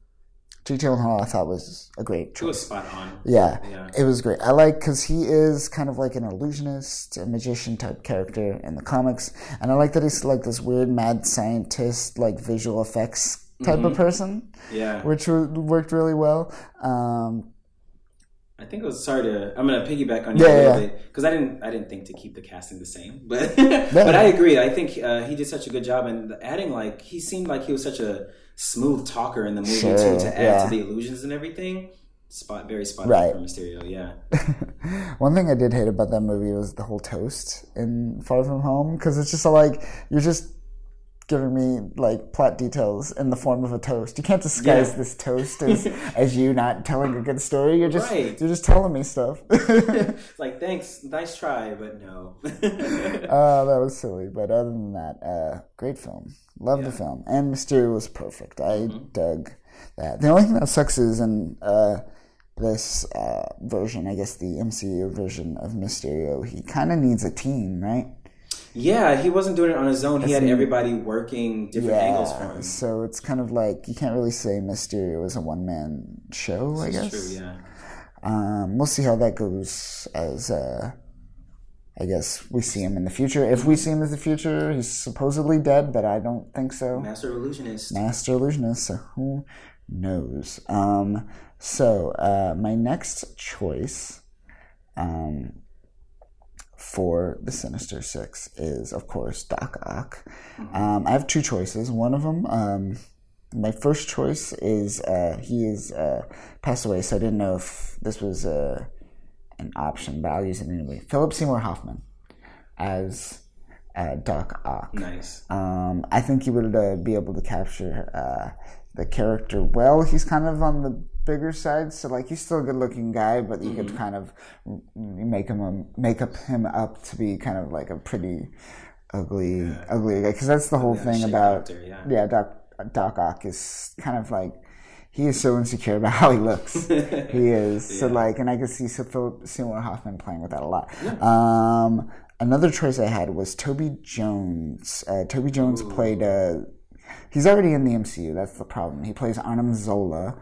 Jake Gyllenhaal I thought was a great It choice. was spot on. Yeah, Yeah. it was great. I like because he is kind of like an illusionist, a magician type character in the comics, and I like that he's like this weird mad scientist, like visual effects type Mm-hmm. of person, Yeah. which w- worked really well. Um, I think it was sorry to. I'm gonna piggyback on you Yeah, a little yeah. bit because I didn't. I didn't think to keep the casting the same, but but I agree. I think uh, he did such a good job, and adding like he seemed like he was such a smooth talker in the movie Sure, too to add yeah. to the illusions and everything. Spot very spot Right. for Mysterio. Yeah, one thing I did hate about that movie was the whole toast in Far From Home because it's just like you're just giving me like plot details in the form of a toast. You can't disguise Yeah. this toast as as you not telling a good story. You're just Right. you're just telling me stuff. Like thanks, nice try, but no. Oh, that was silly. But other than that, uh, great film. Love the film. And Mysterio was perfect. I dug that. The only thing that sucks is in uh, this uh, version, I guess the MCU version of Mysterio, he kind of needs a team, right? Yeah, he wasn't doing it on his own. He had everybody working different angles for him. So it's kind of like you can't really say Mysterio is a one man show, I guess. True. Yeah. Um, we'll see how that goes as uh, I guess we see him in the future. If we see him in the future, he's supposedly dead, but I don't think so. Master illusionist. Master illusionist, so who knows? Um, so uh, my next choice um, for the Sinister Six is, of course, Doc Ock. Um, I have two choices. One of them, um, my first choice is uh, he is uh, passed away, so I didn't know if this was uh, an option, but I'll use it anyway. Philip Seymour Hoffman as uh, Doc Ock. Nice. Um, I think he would uh, be able to capture uh, the character well. He's kind of on the bigger side, so like he's still a good-looking guy, but you could kind of make him a, make up him up to be kind of like a pretty ugly, ugly guy. Because that's the whole thing about doctor, yeah. yeah, Doc Doc Ock is kind of like. He is so insecure about how he looks. he is so like, and I could see Philip Seymour Hoffman playing with that a lot. Um, another choice I had was Toby Jones. Uh, Toby Jones played. Uh, he's already in the MCU. That's the problem. He plays Arnim Zola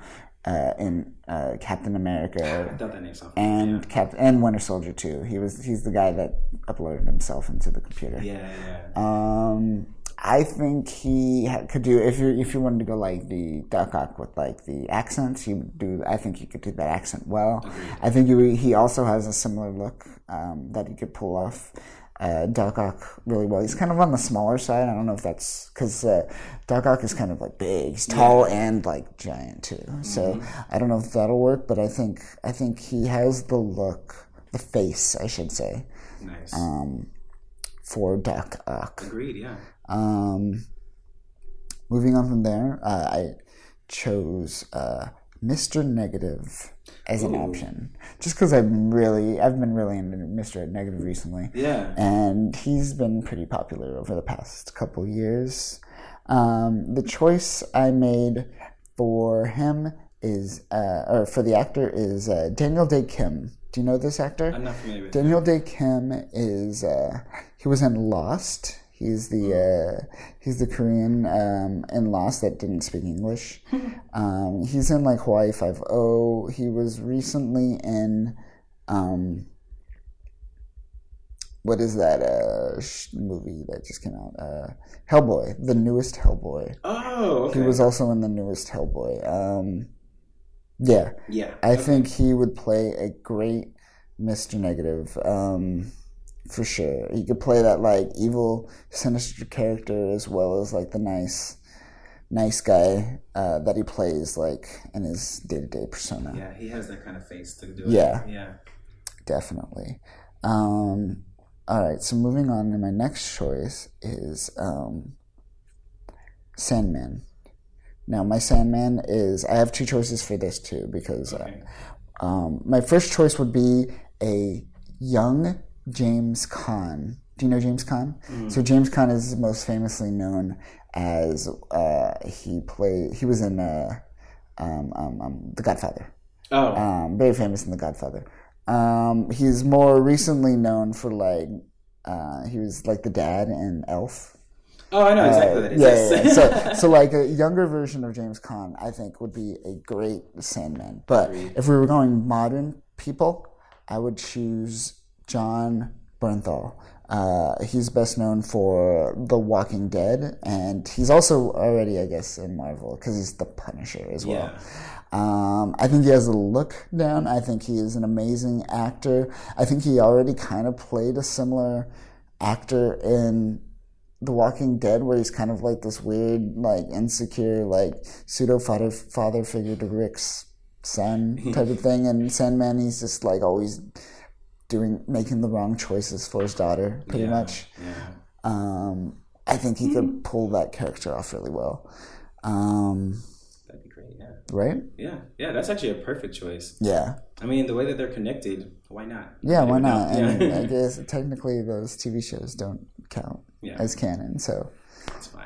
uh, in uh, Captain America I thought that name sounded and Cap and Winter Soldier too. He was he's the guy that uploaded himself into the computer. Yeah, yeah. Um, I think he ha- could do if you if you wanted to go like the Doc Ock with like the accents, he would do. I think he could do that accent well. I think he he also has a similar look um, that he could pull off. Uh, Doc Ock really well. He's kind of on the smaller side. I don't know if that's because uh, Doc Ock is kind of like big. He's tall and like giant too. So I don't know if that'll work, but I think I think he has the look, the face, I should say, Nice. um, for Doc Ock. Agreed. Yeah. Um, moving on from there, uh, I chose uh, Mr. Negative as an Ooh. option, just because I'm really, I've been really into Mr. Negative recently, Yeah. and he's been pretty popular over the past couple years. Um, the choice I made for him is, uh, or for the actor is uh, Daniel Dae Kim. Do you know this actor? I'm not familiar with. Daniel Dae Kim is uh, he was in Lost. He's the uh, he's the Korean um, in Lost that didn't speak English. um, he's in like Hawaii Five O. He was recently in um, what is that uh, sh- movie that just came out? Uh, Hellboy, the newest Hellboy. Oh, okay. He was also in the newest Hellboy. Um, yeah, yeah. I think he would play a great Mr. Negative. Um, for sure. He could play that like evil, sinister character as well as like the nice nice guy uh, that he plays like in his day to day persona. Yeah, he has that kind of face to do it. Yeah. Yeah. Definitely. Um, all right, so moving on to my next choice is um, Sandman. Now, my Sandman is I have two choices for this too because uh, um, my first choice would be a young James Caan. Do you know James Caan? So James Caan is most famously known as uh, he played. He was in uh, um, um, um, The Godfather. Oh, Um, very famous in The Godfather. Um, he's more recently known for like uh, he was like the dad in Elf. oh, I know exactly is. Yeah, yeah, yeah. So, so like a younger version of James Caan, I think would be a great Sandman. But if we were going modern people, I would choose Jon Bernthal. Uh, he's best known for The Walking Dead, and he's also already, I guess, in Marvel because he's the Punisher as well. Yeah. Um, I think he has the look down. I think he is an amazing actor. I think he already kind of played a similar actor in The Walking Dead, where he's kind of like this weird, like insecure, like pseudo father father figure to Rick's son type of thing. And Sandman, he's just like always doing making the wrong choices for his daughter, pretty Yeah, much. Yeah. Um, I think he could pull that character off really well. Um, That'd be great. Yeah. right? Yeah. Yeah. That's actually a perfect choice. Yeah. I mean, the way that they're connected, why not? Yeah, why not? know. And Yeah. I guess technically those TV shows don't count Yeah. as canon, so.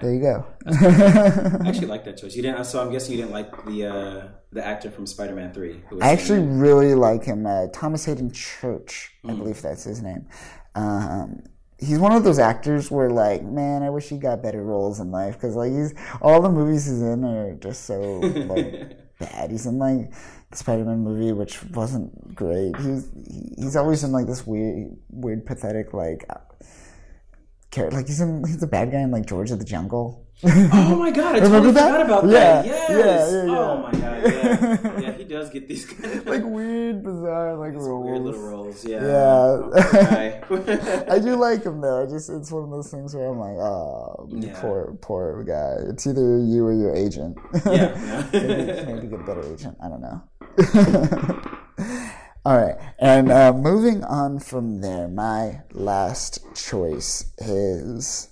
There you go. I actually like that choice. You didn't. So I'm guessing you didn't like the uh, the actor from Spider-Man Three. Who was I actually really like him. Uh, Thomas Hayden Church, I Mm. believe that's his name. Um, he's one of those actors where, like, man, I wish he got better roles in life because, like, he's all the movies he's in are just so like bad. He's in like the Spider-Man movie, which wasn't great. He's he's always in like this weird, weird, pathetic like. Character. Like he's in, he's a bad guy in like George of the Jungle. Oh my god! I Remember totally that? forgot about Yeah, that. Yes. yeah, yeah, yeah. Oh my god. Yeah. yeah. He does get these kind of like weird, bizarre, like roles. weird little roles. Yeah. Yeah. Oh, poor. I do like him though. I just it's one of those things where I'm like, oh, Yeah. poor, poor guy. It's either you or your agent. yeah. maybe, yeah. maybe get a better agent. I don't know. All right, and uh, moving on from there, my last choice is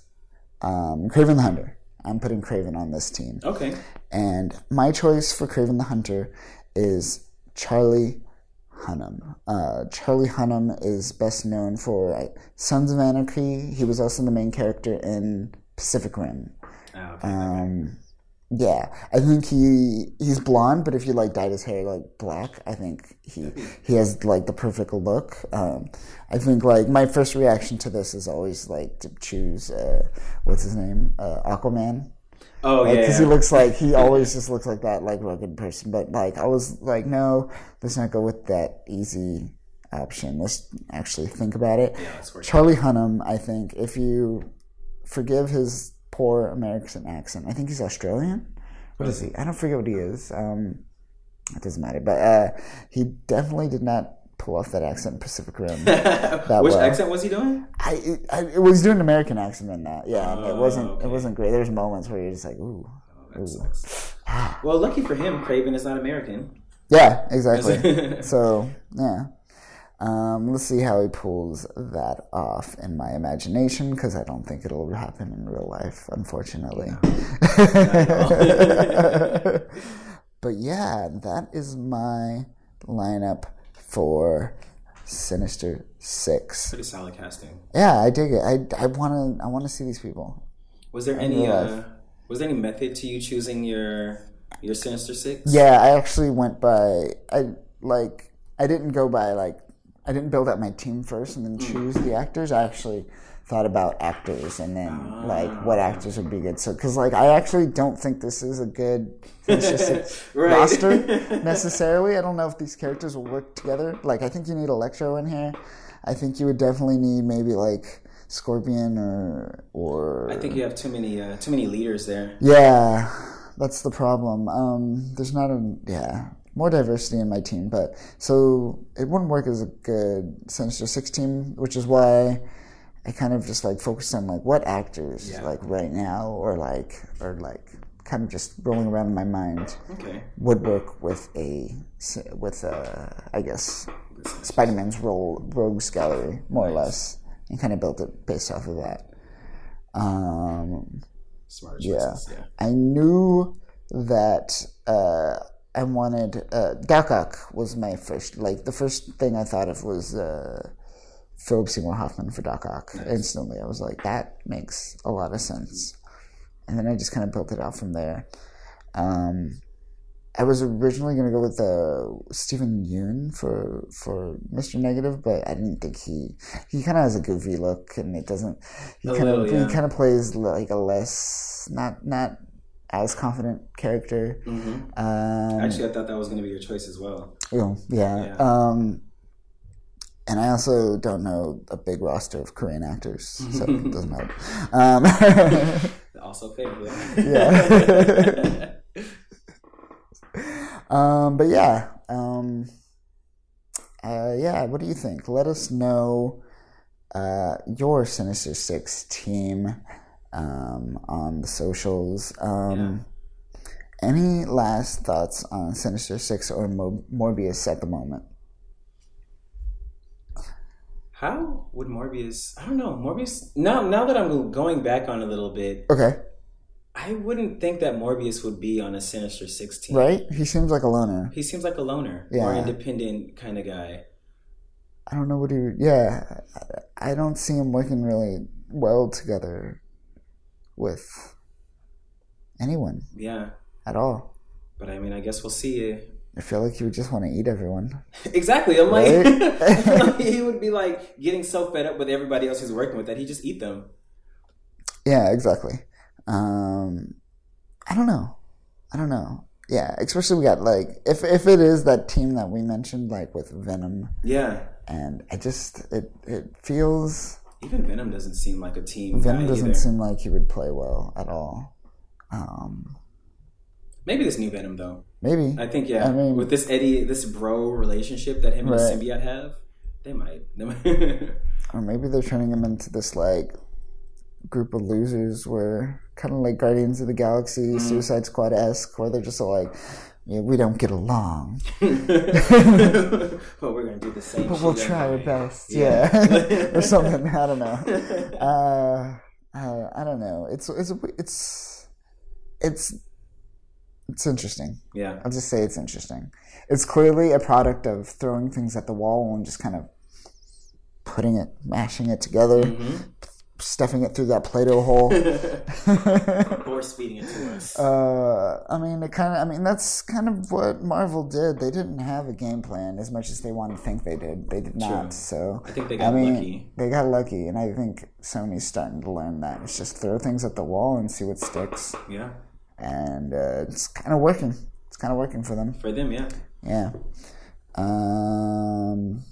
um, Kraven the Hunter. I'm putting Kraven on this team. okay. And my choice for Kraven the Hunter is Charlie Hunnam. Uh, Charlie Hunnam is best known for uh, Sons of Anarchy. He was also the main character in Pacific Rim. Oh, okay. Um, yeah, I think he he's blonde, but if you like dyed his hair like black, I think he he has like the perfect look. Um, I think like my first reaction to this is always like to choose uh, what's his name, uh, Aquaman oh yeah. because yeah. he looks like he always just looks like that like rugged person but like i was like no let's not go with that easy option let's actually think about it Yeah, charlie hunnam i think if you forgive his poor american accent i think he's australian what is he i don't forget what he is um it doesn't matter but uh he definitely did not pull off that accent in pacific rim that Which well. accent was he doing? I, I it was doing an American accent in that, yeah. it Oh, wasn't okay. it wasn't great. There's moments where you're just like, ooh, sucks. well, lucky for him, Kraven is not American. Yeah, exactly. so yeah, um, let's see how he pulls that off in my imagination because I don't think it'll happen in real life, unfortunately. but yeah, that is my lineup for Sinister Six. Pretty solid casting. Yeah, I dig it. I, I want to I want to see these people. Was there any uh, was there any method to you choosing your your Sinister Six? Yeah, I actually went by I like I didn't go by like I didn't build up my team first and then choose the actors. I actually thought about actors and then like what actors would be good. So because like I actually don't think this is a good Sinister Six Right. roster necessarily. I don't know if these characters will work together. Like I think you need Electro in here. I think you would definitely need maybe like Scorpion or or I think you have too many uh, too many leaders there. yeah, that's the problem. Um, there's not a yeah more diversity in my team, but so it wouldn't work as a good Sinister Six team, which is why I kind of just like focused on like what actors Yeah. like right now or like or like kind of just rolling around in my mind Okay. would work with a with a I guess Spider-Man's role rogues gallery more or less, and kind of built it based off of that. Um, Smart yeah. choices. Yeah. I knew that uh, I wanted uh, was my first like the first thing I thought of was uh, Philip Seymour Hoffman for Doc Ock. Instantly, I was like, that makes a lot of sense, and then I just kind of built it out from there. Um, I was originally going to go with uh, Steven Yeun for for Mr. Negative, but I didn't think he he kind of has a goofy look, and it doesn't. He kind of yeah. he kind of plays like a less not not as confident character. hmm Um, Actually, I thought that was going to be your choice as well. oh, yeah. Yeah. Um, and I also don't know a big roster of Korean actors, so it doesn't help. Um, Also favorite. Yeah. Um, but yeah, um, uh, yeah. What do you think? Let us know uh, your Sinister Six team um, on the socials. Um, Any last thoughts on Sinister Six or Mo- Morbius at the moment? How would Morbius? I don't know. Morbius. Now, now that I'm going back on a little bit, Okay, I wouldn't think that Morbius would be on a Sinister Six team. right? He seems like a loner. He seems like a loner, Yeah. or independent kind of guy. I don't know what he. Yeah, I don't see him working really well together with anyone Yeah, at all. but I mean, I guess we'll see. I feel like he would just want to eat everyone. Exactly. I'm like, Right? Like he would be like getting so fed up with everybody else he's working with that he just eat them. Yeah, exactly. Um, I don't know. I don't know. Yeah, especially we got like if if it is that team that we mentioned, like with Venom, Yeah. and I just it it feels Even Venom doesn't seem like a team Venom doesn't either. seem like he would play well at all. Um, Maybe this new Venom though. maybe I think yeah. I mean- with this Eddie, this bro relationship that him and Right. the symbiote have, they might. They might. or maybe they're turning him into this like group of losers where kind of like Guardians of the Galaxy, Mm-hmm. Suicide Squad esque, where they're just like, yeah, we don't get along, but we're gonna do the same. but we'll try our best, Yeah. yeah, or something. I don't know. Uh, uh, I don't know. It's it's it's it's it's interesting. Yeah. I'll just say it's interesting. It's clearly a product of throwing things at the wall and just kind of putting it, mashing it together, Mm-hmm. Stuffing it through that Play-Doh hole. Force feeding it to us. uh, I mean, it kind of. I mean, that's kind of what Marvel did. They didn't have a game plan as much as they wanted to think they did. They did not. So I think they got lucky. They got lucky, and I think Sony's starting to learn that. It's just throw things at the wall and see what sticks, yeah. and uh, it's kind of working. It's kind of working for them. For them, yeah. Yeah. Um,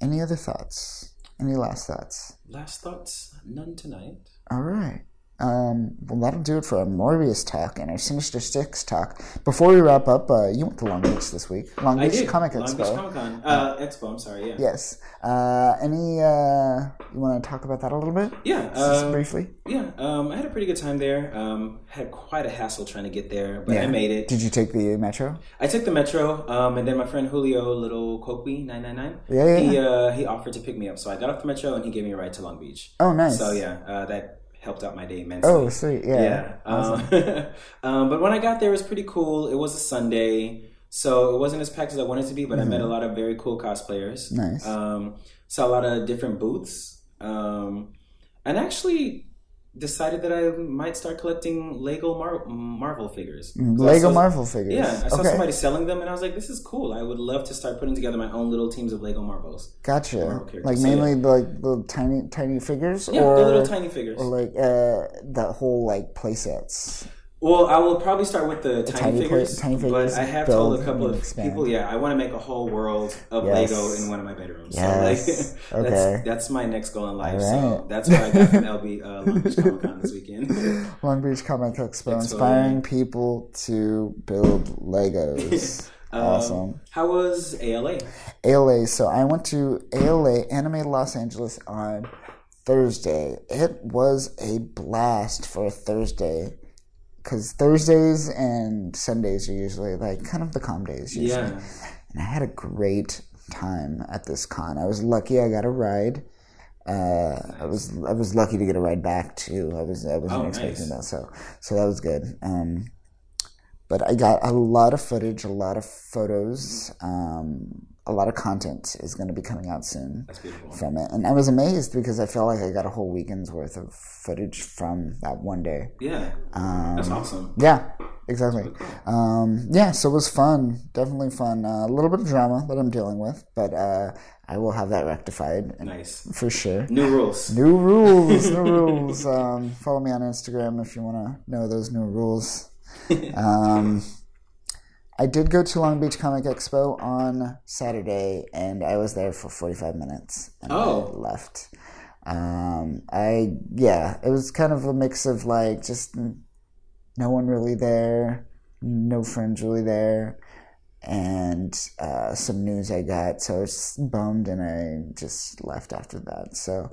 any other thoughts? Any last thoughts? Last thoughts? None tonight. All right. Um, well, that'll do it for our Morbius talk and our Sinister Six talk. Before we wrap up, uh, you went to Long Beach this week. Long I Beach did. Comic Long Expo. Beach Comic Con. Uh, Expo, I'm sorry, yeah. Yes. Uh, any? Uh, you want to talk about that a little bit? Yeah. Just um, briefly. Yeah, um, I had a pretty good time there. Um, had quite a hassle trying to get there, but I made it. Did you take the metro? I took the metro, um, and then my friend Julio, little Coqui nine nine nine, Yeah, yeah, he uh, he offered to pick me up. So I got off the metro, and he gave me a ride to Long Beach. Oh, nice. So yeah, uh, that helped out my day immensely. Oh, sweet. Yeah. yeah. Um, um, but when I got there, it was pretty cool. It was a Sunday, so it wasn't as packed as I wanted it to be. But I met a lot of very cool cosplayers. Mm-hmm. Nice. Um, saw a lot of different booths, um, and actually decided that I might start collecting Lego Mar- Marvel figures. Lego saw- Marvel figures. Yeah, I saw okay. somebody selling them, and I was like, "This is cool. I would love to start putting together my own little teams of Lego Marvels." Gotcha. Marvel. Like So, mainly like little tiny tiny figures, Yeah, or the little tiny figures. or like uh, the whole like play sets. Well, I will probably start with the, tiny, tiny figures, tiny figures, but I have told a couple of expand. people, yeah, I want to make a whole world of Yes. Lego in one of my bedrooms. Yes. So like, Okay. that's that's my next goal in life. All So right. that's what I got from LB uh, Long Beach Comic Con this weekend. Long Beach Comic Expo, inspiring people to build Legos. awesome. Um, how was ALA? ALA. So I went to ALA Anime Los Angeles on Thursday. It was a blast for a Thursday because Thursdays and Sundays are usually like kind of the calm days. Usually. Yeah. and I had a great time at this con. I was lucky I got a ride. Uh, I was I was lucky to get a ride back too. I was I wasn't Oh, expecting nice. that, so so that was good. Um, but I got a lot of footage, a lot of photos, um, a lot of content is going to be coming out soon That's from it, and I was amazed because I felt like I got a whole weekend's worth of footage from that one day. Yeah, that's awesome. Yeah, exactly. Um, yeah, so it was fun. Definitely fun. Uh, a little bit of drama that I'm dealing with, but uh, I will have that rectified Nice. for sure. New rules. New rules, new rules. Um, follow me on Instagram if you want to know those new rules. I did go to Long Beach Comic Expo on Saturday, and I was there for 45 minutes, and Oh. I left. Um, I yeah, it was kind of a mix of like just no one really there, no friends really there, and uh, some news I got. So I was bummed, and I just left after that. So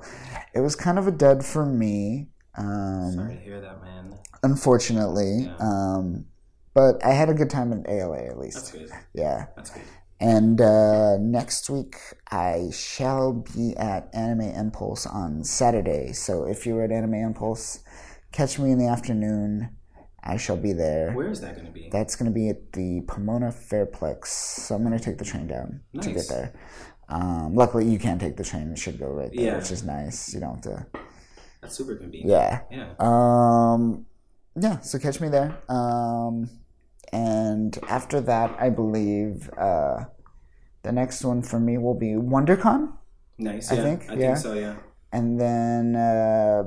it was kind of a dud for me. Um, Sorry to hear that, man. unfortunately. Yeah. Um, but I had a good time in ALA at least. That's good. Yeah. That's good. And uh, next week I shall be at Anime Impulse on Saturday. So if you're at Anime Impulse, catch me in the afternoon. I shall be there. Where is that going to be? That's going to be at the Pomona Fairplex. So I'm going to take the train down to get there. Um, luckily, you can take the train. It should go right there, Yeah. which is nice. You don't have to. That's super convenient. Yeah. Yeah. Um, yeah, so catch me there. Um, and after that, I believe uh, the next one for me will be WonderCon, Nice. I Yeah. think, I yeah. think so. Yeah. and then uh,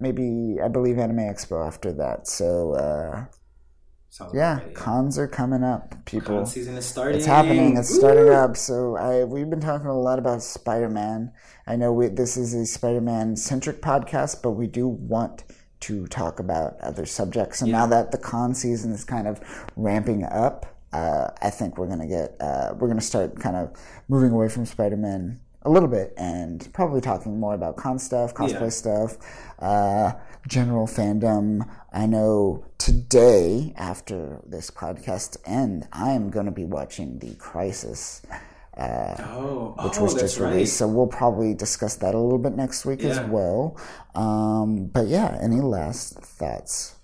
maybe I believe Anime Expo after that. So uh, Sounds about yeah, cons are coming up, people. Con season is starting. It's happening. It's starting up. So I we've been talking a lot about Spider Man. I know we, this is a Spider Man centric podcast, but we do want to talk about other subjects. And now that the con season is kind of ramping up, uh, I think we're gonna get uh, we're gonna start kind of moving away from Spider Man a little bit and probably talking more about con stuff, cosplay Yeah. stuff, uh, general fandom. I know today, after this podcast end, I am going to be watching The Crisis, Oh, which oh, was that's just right. released. So we'll probably discuss that a little bit next week as well. Um, but yeah, any last thoughts?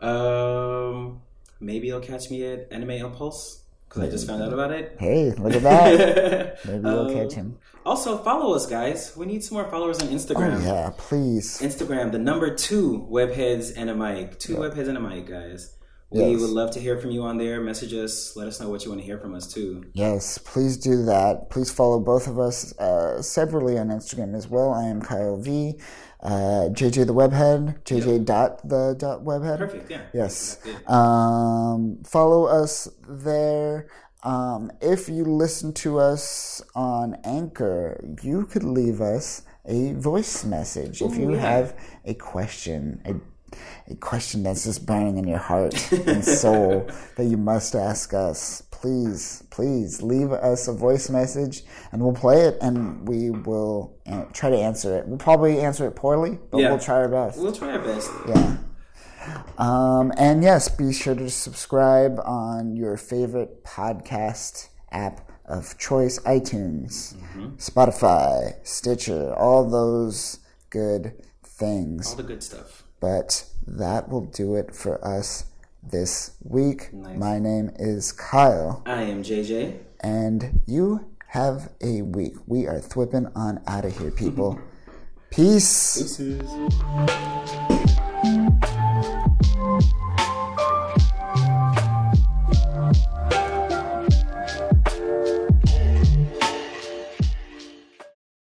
Um, maybe you'll catch me at Anime Impulse because I just found out about it. Hey, look at that. Maybe you'll Um, catch him. Also, follow us, guys. We need some more followers on Instagram. Oh, yeah, please. Instagram, the number two webheads and a mic. Two webheads and a mic, guys. We Yes. would love to hear from you on there. Message us. Let us know what you want to hear from us too. Yes, please do that. Please follow both of us uh, separately on Instagram as well. I am Kyle V. Uh, JJ the Webhead. JJ dot the dot webhead. Perfect. Yeah. Yes. Um, follow us there. Um, if you listen to us on Anchor, you could leave us a voice message if you yeah. have a question, a, a question that's just burning in your heart and soul that you must ask us. Please, please leave us a voice message and we'll play it and we will uh, try to answer it. We'll probably answer it poorly, but Yeah. we'll try our best. We'll try our best. Yeah. Um, and yes, be sure to subscribe on your favorite podcast app of choice iTunes, Spotify, Stitcher, all those good things. All the good stuff. But that will do it for us this week. Nice. My name is Kyle, I am JJ. and you have a week. We are thwipping on out of here, people. Peace. Deuces.